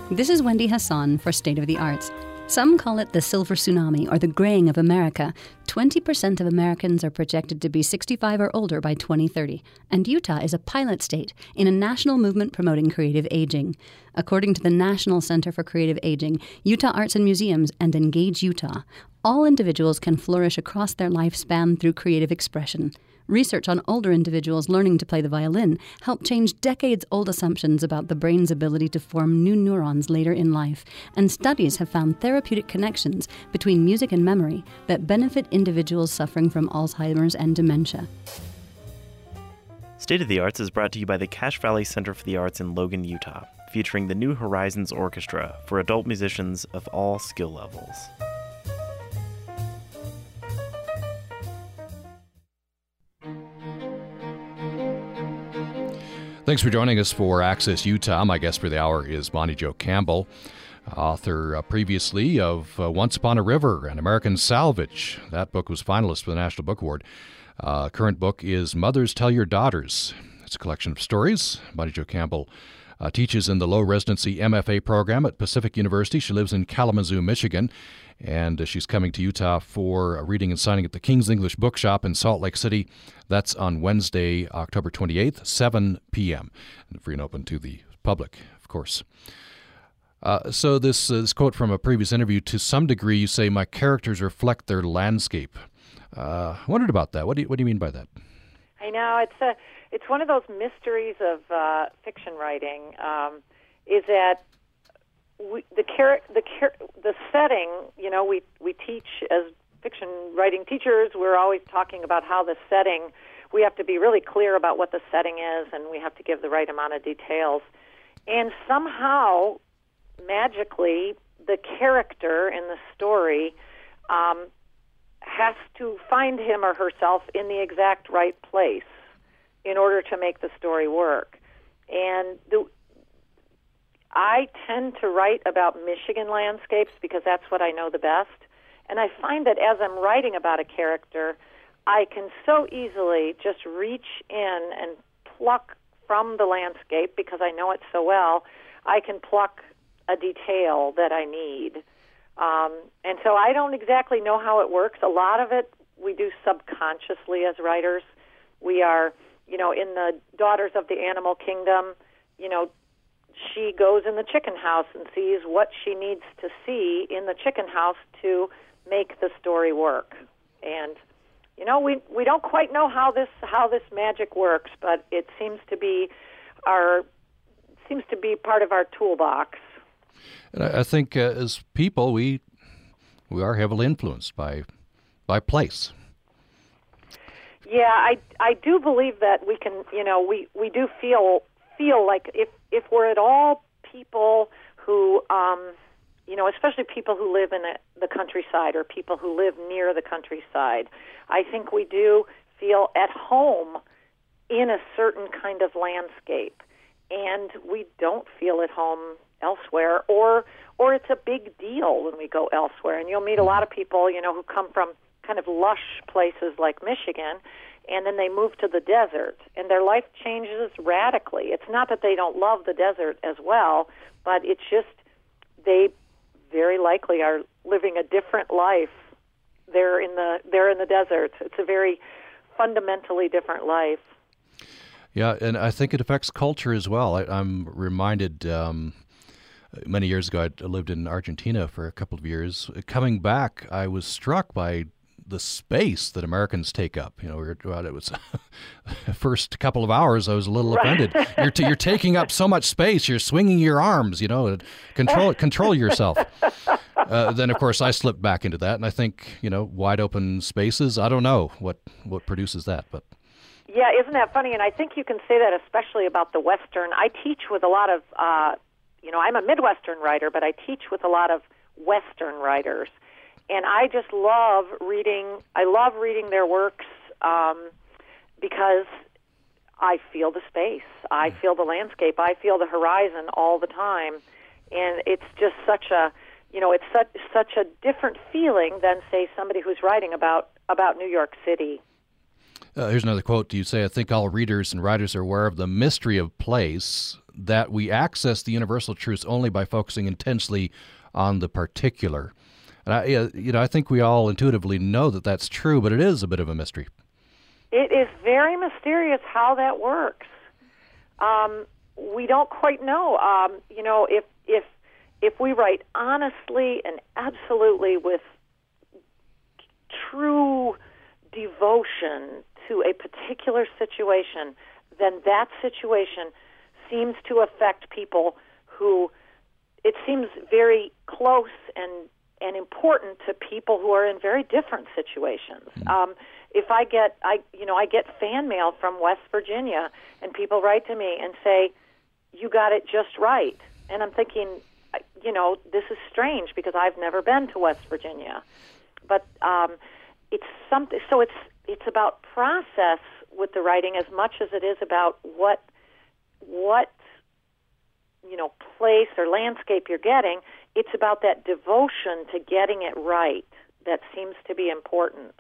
Speaker 7: This is Wendy Hassan for State of the Arts. Some call it the silver tsunami or the graying of America. 20% of Americans are projected to be 65 or older by 2030, and Utah is a pilot state in a national movement promoting creative aging. According to the National Center for Creative Aging, Utah Arts and Museums, and Engage Utah, all individuals can flourish across their lifespan through creative expression. Research on older individuals learning to play the violin helped change decades old assumptions about the brain's ability to form new neurons later in life, and studies have found therapeutic connections between music and memory that benefit individuals suffering from Alzheimer's and dementia.
Speaker 8: State of the Arts is brought to you by the Cache Valley Center for the Arts in Logan, Utah, featuring the New Horizons Orchestra for adult musicians of all skill levels.
Speaker 1: Thanks for joining us for Access Utah. My guest for the hour is Bonnie Jo Campbell, author uh, previously of uh, Once Upon a River and American Salvage. That book was finalist for the National Book Award. Uh, current book is Mothers Tell Your Daughters. It's a collection of stories. Bonnie Jo Campbell uh, teaches in the low residency MFA program at Pacific University. She lives in Kalamazoo, Michigan, and uh, she's coming to Utah for a reading and signing at the King's English Bookshop in Salt Lake City. That's on Wednesday, October 28th, 7 p.m. And free and open to the public, of course. Uh, so this, uh, this quote from a previous interview: to some degree, you say my characters reflect their landscape. Uh, I wondered about that. What do you, what do you mean by that?
Speaker 2: I know it's a it's one of those mysteries of uh, fiction writing. Um, is that we, the char- the char- the setting? You know, we we teach as fiction writing teachers. We're always talking about how the setting. We have to be really clear about what the setting is, and we have to give the right amount of details. And somehow, magically, the character in the story um, has to find him or herself in the exact right place in order to make the story work. And the, I tend to write about Michigan landscapes because that's what I know the best. And I find that as I'm writing about a character, I can so easily just reach in and pluck from the landscape because I know it so well. I can pluck a detail that I need. Um, and so I don't exactly know how it works. A lot of it we do subconsciously as writers. We are you know, in the Daughters of the Animal Kingdom, you know, she goes in the chicken house and sees what she needs to see in the chicken house to make the story work. And you know, we we don't quite know how this how this magic works, but it seems to be our seems to be part of our toolbox.
Speaker 1: And I think uh, as people, we we are heavily influenced by by place.
Speaker 2: Yeah, I I do believe that we can, you know, we we do feel feel like if if we're at all people who um you know, especially people who live in the countryside or people who live near the countryside, I think we do feel at home in a certain kind of landscape. And we don't feel at home elsewhere or or it's a big deal when we go elsewhere. And you'll meet a lot of people, you know, who come from kind of lush places like Michigan, and then they move to the desert, and their life changes radically. It's not that they don't love the desert as well, but it's just they very likely are living a different life. They're in the they're in the desert. It's a very fundamentally different life.
Speaker 1: Yeah, and I think it affects culture as well. I, am reminded um, many years ago, I lived in Argentina for a couple of years. Coming back, I was struck by the space that Americans take up. You know, we were, well, it was (laughs) first couple of hours. I was a little right. offended. You're, t- you're taking up so much space. You're swinging your arms. You know, control control yourself. Uh, then of course I slipped back into that, and I think you know wide open spaces. I don't know what what produces that, but
Speaker 2: yeah, isn't that funny? And I think you can say that especially about the Western. I teach with a lot of, uh, you know, I'm a Midwestern writer, but I teach with a lot of Western writers, and I just love reading. I love reading their works um, because I feel the space, I feel the landscape, I feel the horizon all the time, and it's just such a, you know, it's such such a different feeling than say somebody who's writing about about New York City.
Speaker 1: Uh, here's another quote. You say, I think all readers and writers are aware of the mystery of place, that we access the universal truths only by focusing intensely on the particular. And I, you know, I think we all intuitively know that that's true, but it is a bit of a mystery.
Speaker 2: It is very mysterious how that works. Um, we don't quite know. Um, you know, if if if we write honestly and absolutely with true devotion to a particular situation, then that situation seems to affect people who it seems very close and and important to people who are in very different situations. Mm-hmm. Um, if I get I you know I get fan mail from West Virginia and people write to me and say you got it just right and I'm thinking you know this is strange because I've never been to West Virginia but um it's something so it's it's about process with the writing as much as it is about what what you know place or landscape you're getting it's about that devotion to getting it right that seems to be important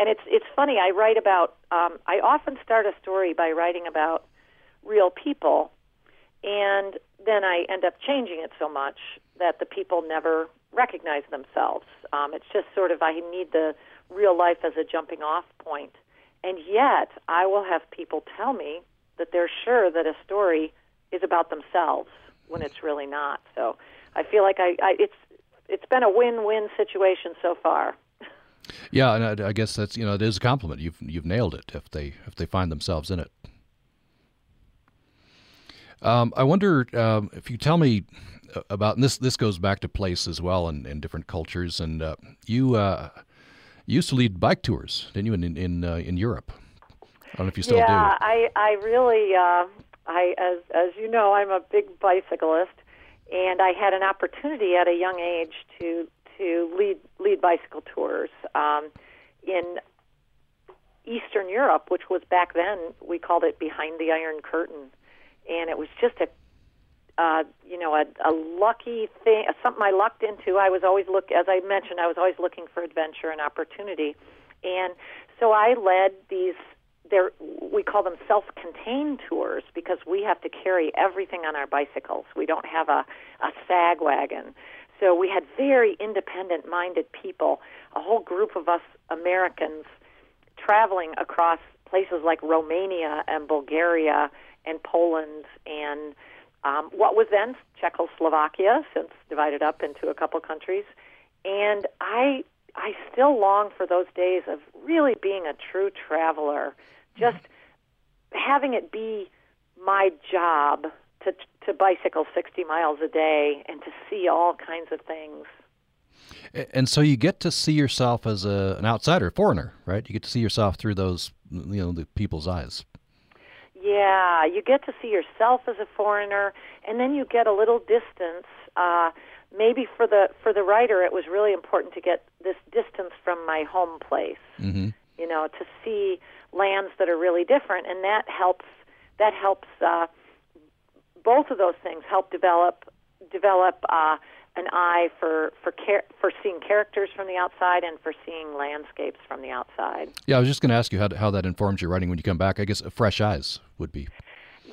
Speaker 2: and it's it's funny. I write about. Um, I often start a story by writing about real people, and then I end up changing it so much that the people never recognize themselves. Um, it's just sort of I need the real life as a jumping off point. and yet I will have people tell me that they're sure that a story is about themselves when it's really not. So I feel like I, I it's it's been a win-win situation so far. (laughs)
Speaker 1: Yeah, and I, I, guess that's you know it is a compliment. You've you've nailed it if they if they find themselves in it. Um, I wonder um, if you tell me about this. This goes back to place as well in, in different cultures. And uh, you uh, used to lead bike tours, didn't you, in in uh, in Europe? I don't know if you still
Speaker 2: yeah,
Speaker 1: do.
Speaker 2: Yeah, I I really uh, I as as you know I'm a big bicyclist, and I had an opportunity at a young age to to lead lead bicycle tours um, in Eastern Europe, which was back then we called it behind the Iron Curtain, and it was just a uh, you know a, a lucky thing, something I lucked into. I was always look as I mentioned, I was always looking for adventure and opportunity, and so I led these. There, we call them self-contained tours because we have to carry everything on our bicycles. We don't have a, a sag wagon. So we had very independent minded people, a whole group of us Americans traveling across places like Romania and Bulgaria and Poland and um, what was then Czechoslovakia, since divided up into a couple countries. And I, I still long for those days of really being a true traveler, just having it be my job to to bicycle 60 miles a day and to see all kinds of things.
Speaker 1: And so you get to see yourself as a, an outsider, a foreigner, right? You get to see yourself through those, you know, the people's eyes.
Speaker 2: Yeah, you get to see yourself as a foreigner, and then you get a little distance. Uh, maybe for the for the writer, it was really important to get this distance from my home place.
Speaker 1: Mm-hmm.
Speaker 2: You know, to see lands that are really different, and that helps. That helps. Uh, both of those things help develop develop uh, an eye for for char- for seeing characters from the outside and for seeing landscapes from the outside.
Speaker 1: Yeah, I was just going to ask you how, how that informs your writing when you come back. I guess fresh eyes would be.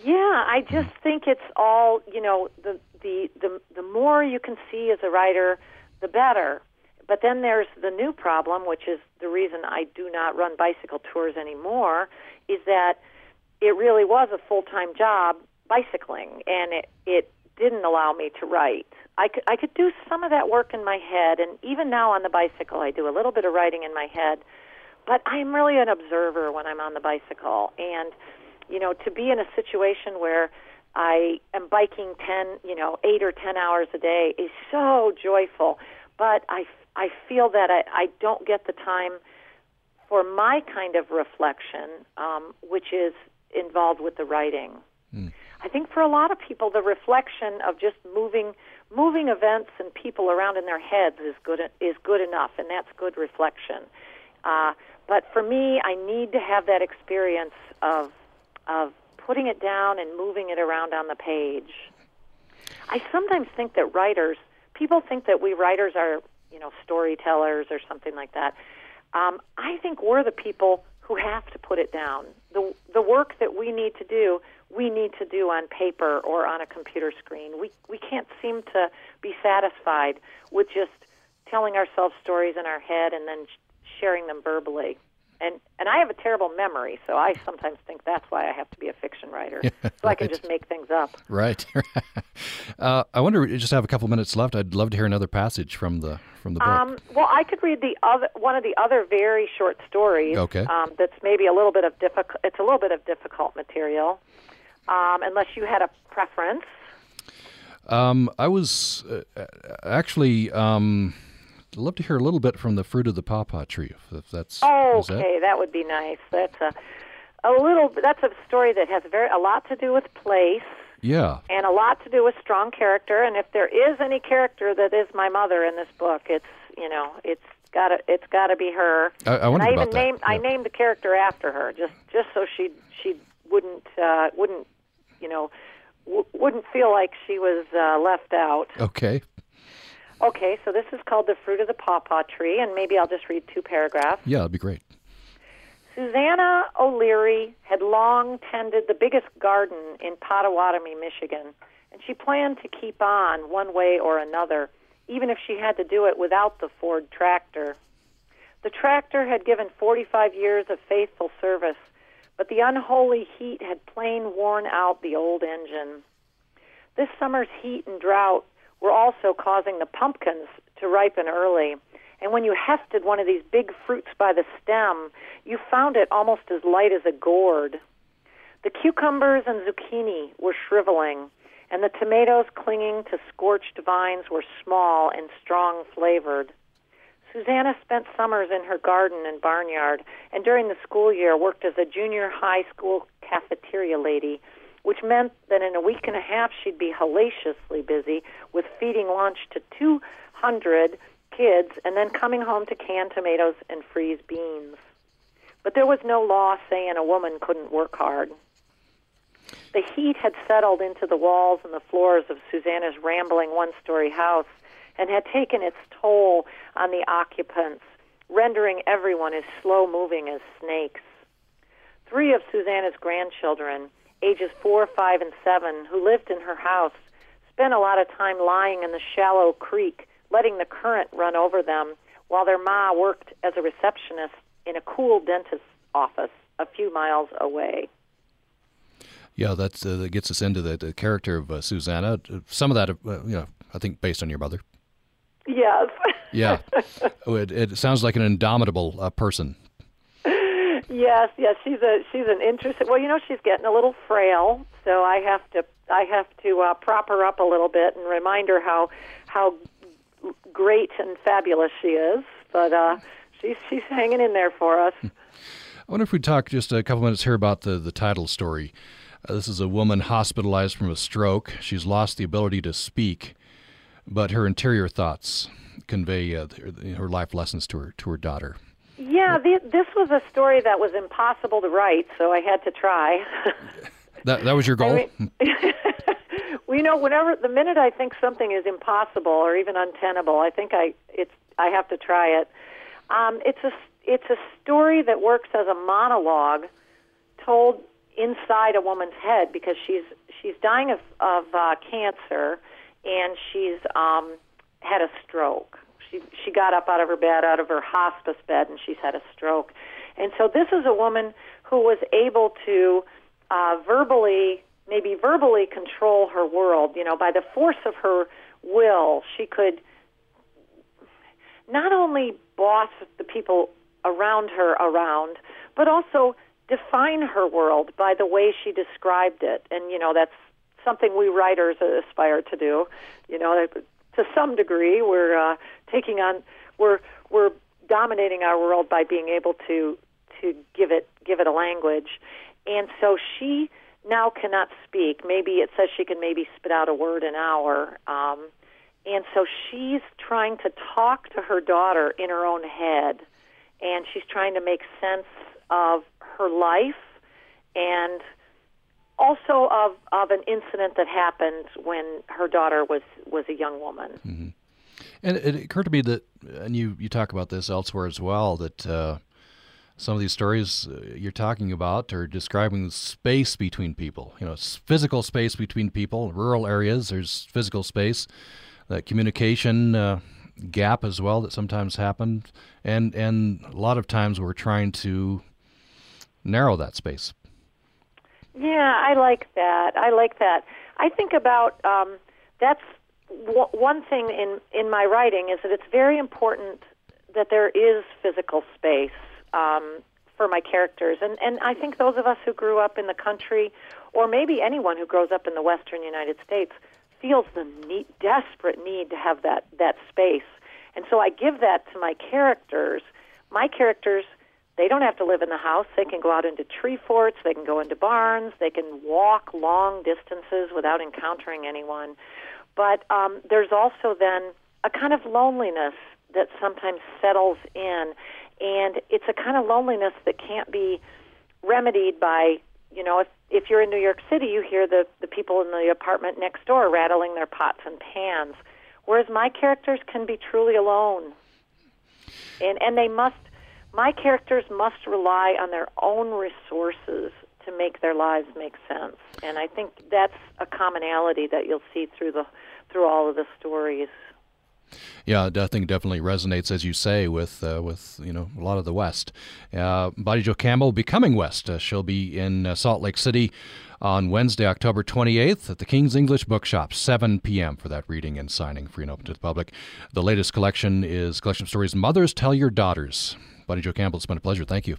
Speaker 2: Yeah, I just hmm. think it's all you know. The the the the more you can see as a writer, the better. But then there's the new problem, which is the reason I do not run bicycle tours anymore, is that it really was a full time job bicycling, and it it didn't allow me to write. I could I could do some of that work in my head, and even now on the bicycle, I do a little bit of writing in my head. But I'm really an observer when I'm on the bicycle, and you know, to be in a situation where I am biking 10, you know, 8 or 10 hours a day is so joyful. But I, I feel that I, I don't get the time for my kind of reflection, um, which is involved with the writing.
Speaker 1: Mm.
Speaker 2: I think for a lot of people, the reflection of just moving, moving events and people around in their heads is good is good enough, and that's good reflection. Uh, but for me, I need to have that experience of of putting it down and moving it around on the page. I sometimes think that writers, people think that we writers are, you know, storytellers or something like that. Um, I think we're the people who have to put it down. The the work that we need to do, we need to do on paper or on a computer screen. We we can't seem to be satisfied with just telling ourselves stories in our head and then sharing them verbally and and I have a terrible memory, so I sometimes think that's why I have to be a fiction writer, (laughs) so
Speaker 1: right.
Speaker 2: I can just make things up.
Speaker 1: Right. (laughs) uh, I wonder. We just have a couple minutes left. I'd love to hear another passage from the from the book.
Speaker 2: Um, well, I could read the other one of the other very short stories.
Speaker 1: Okay.
Speaker 2: Um, that's maybe a little bit of difficult. It's a little bit of difficult material, um, unless you had a preference.
Speaker 1: Um, I was uh, actually. I'd love to hear a little bit from the fruit of the pawpaw tree, if that's.
Speaker 2: Oh,
Speaker 1: that-
Speaker 2: okay, that would be nice. That's a a little. That's a story that has very a lot to do with place
Speaker 1: Yeah.
Speaker 2: and a lot to do with strong character. And if there is any character that is my mother in this book, it's you know it's got to it's got to be her.
Speaker 1: I, I wondered
Speaker 2: I even
Speaker 1: that.
Speaker 2: named I named the character after her just just so she she wouldn't uh, wouldn't you know w- wouldn't feel like she was uh, left out.
Speaker 1: Okay.
Speaker 2: Okay, so this is called the fruit of the pawpaw tree, and maybe I'll just read two paragraphs.
Speaker 1: Yeah, that'd be great.
Speaker 2: Susanna O'Leary had long tended the biggest garden in Potawatomi, Michigan, and she planned to keep on one way or another, even if she had to do it without the Ford tractor. The tractor had given 45 years of faithful service, but the unholy heat had plain worn out the old engine. This summer's heat and drought were also causing the pumpkins to ripen early. And when you hefted one of these big fruits by the stem, you found it almost as light as a gourd. The cucumbers and zucchini were shriveling, and the tomatoes clinging to scorched vines were small and strong flavored. Susanna spent summers in her garden and barnyard, and during the school year worked as a junior high school cafeteria lady, which meant that in a week and a half she'd be hellaciously busy with feeding lunch to 200 kids and then coming home to can tomatoes and freeze beans. But there was no law saying a woman couldn't work hard. The heat had settled into the walls and the floors of Susanna's rambling one story house and had taken its toll on the occupants, rendering everyone as slow moving as snakes. Three of Susanna's grandchildren, ages four, five, and seven, who lived in her house, spent a lot of time lying in the shallow creek, letting the current run over them, while their ma worked as a receptionist in a cool dentist's office a few miles away.
Speaker 1: Yeah, that's uh, that gets us into the, the character of uh, Susanna. Some of that, uh, you know, I think based on your mother.
Speaker 2: Yes.
Speaker 1: Yeah, (laughs) it, it sounds like an indomitable uh, person.
Speaker 2: Yes, yes, she's a she's an interesting. Well, you know, she's getting a little frail, so I have to I have to uh, prop her up a little bit and remind her how how great and fabulous she is. But uh, she's she's hanging in there for us.
Speaker 1: I wonder if we talk just a couple minutes here about the the title story. Uh, this is a woman hospitalized from a stroke. She's lost the ability to speak, but her interior thoughts convey uh, her, life lessons to her to her daughter.
Speaker 2: Yeah, the, this was a story that was impossible to write, so I had to try. (laughs)
Speaker 1: That that was your goal.
Speaker 2: I mean, (laughs) we you know, whenever the minute I think something is impossible or even untenable, I think I it's I have to try it. Um, it's a it's a story that works as a monologue told inside a woman's head because she's she's dying of of uh, cancer and she's um, had a stroke. She she got up out of her bed, out of her hospice bed, and she's had a stroke. And so this is a woman who was able to uh, verbally, maybe verbally control her world. You know, by the force of her will, she could not only boss the people around her around, but also define her world by the way she described it. And, you know, that's something we writers aspire to do. You know, to some degree, we're uh, taking on, we're, we're dominating our world by being able to, to give it, give it a language. And so she now cannot speak. Maybe it says she can maybe spit out a word an hour. Um, and so she's trying to talk to her daughter in her own head, and she's trying to make sense of her life and also of, of an incident that happened when her daughter was, was a young woman.
Speaker 1: Mm-hmm. And it occurred to me that, and you, you talk about this elsewhere as well, that uh, some of these stories uh, you're talking about are describing space between people. You know, physical space between people. Rural areas, there's physical space. That communication uh, gap as well that sometimes happens, and and a lot of times we're trying to narrow that space.
Speaker 2: Yeah, I like that. I like that. I think about um, that's w- one thing in in my writing is that it's very important that there is physical space um, for my characters, and and I think those of us who grew up in the country, or maybe anyone who grows up in the Western United States, feels the need, desperate need to have that that space, and so I give that to my characters. My characters, they don't have to live in the house. They can go out into tree forts. They can go into barns. They can walk long distances without encountering anyone. But um, there's also then a kind of loneliness that sometimes settles in. And it's a kind of loneliness that can't be remedied by you know if if you're in New York City you hear the the people in the apartment next door rattling their pots and pans. Whereas my characters can be truly alone. And and they must my characters must rely on their own resources to make their lives make sense and I think that's a commonality that you'll see through the through all of the stories
Speaker 1: yeah, I think definitely resonates, as you say, with uh, with you know a lot of the West. Uh, Bonnie Jo Campbell becoming West. Uh, she'll be in uh, Salt Lake City on Wednesday, October 28th, at the King's English Bookshop, 7 p.m. for that reading and signing, free and open to the public. The latest collection is collection of stories "Mothers Tell Your Daughters." Bonnie Jo Campbell, it's been a pleasure. Thank you.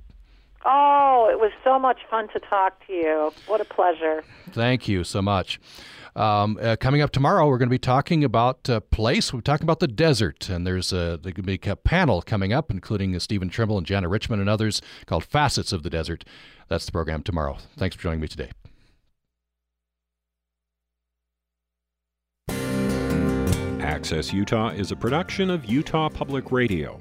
Speaker 2: Oh, it was so much fun to talk to you. What a pleasure.
Speaker 1: Thank you so much. Um, uh, coming up tomorrow, we're going to be talking about uh, place. We're talking about the desert, and there's a, there's going to be a panel coming up, including uh, Stephen Trimble and Jana Richman and others, called "Facets of the Desert." That's the program tomorrow. Thanks for joining me today.
Speaker 9: Access Utah is a production of Utah Public Radio.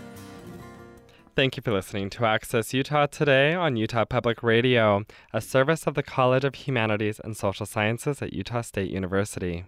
Speaker 10: Thank you for listening to Access Utah today on Utah Public Radio, a service of the College of Humanities and Social Sciences at Utah State University.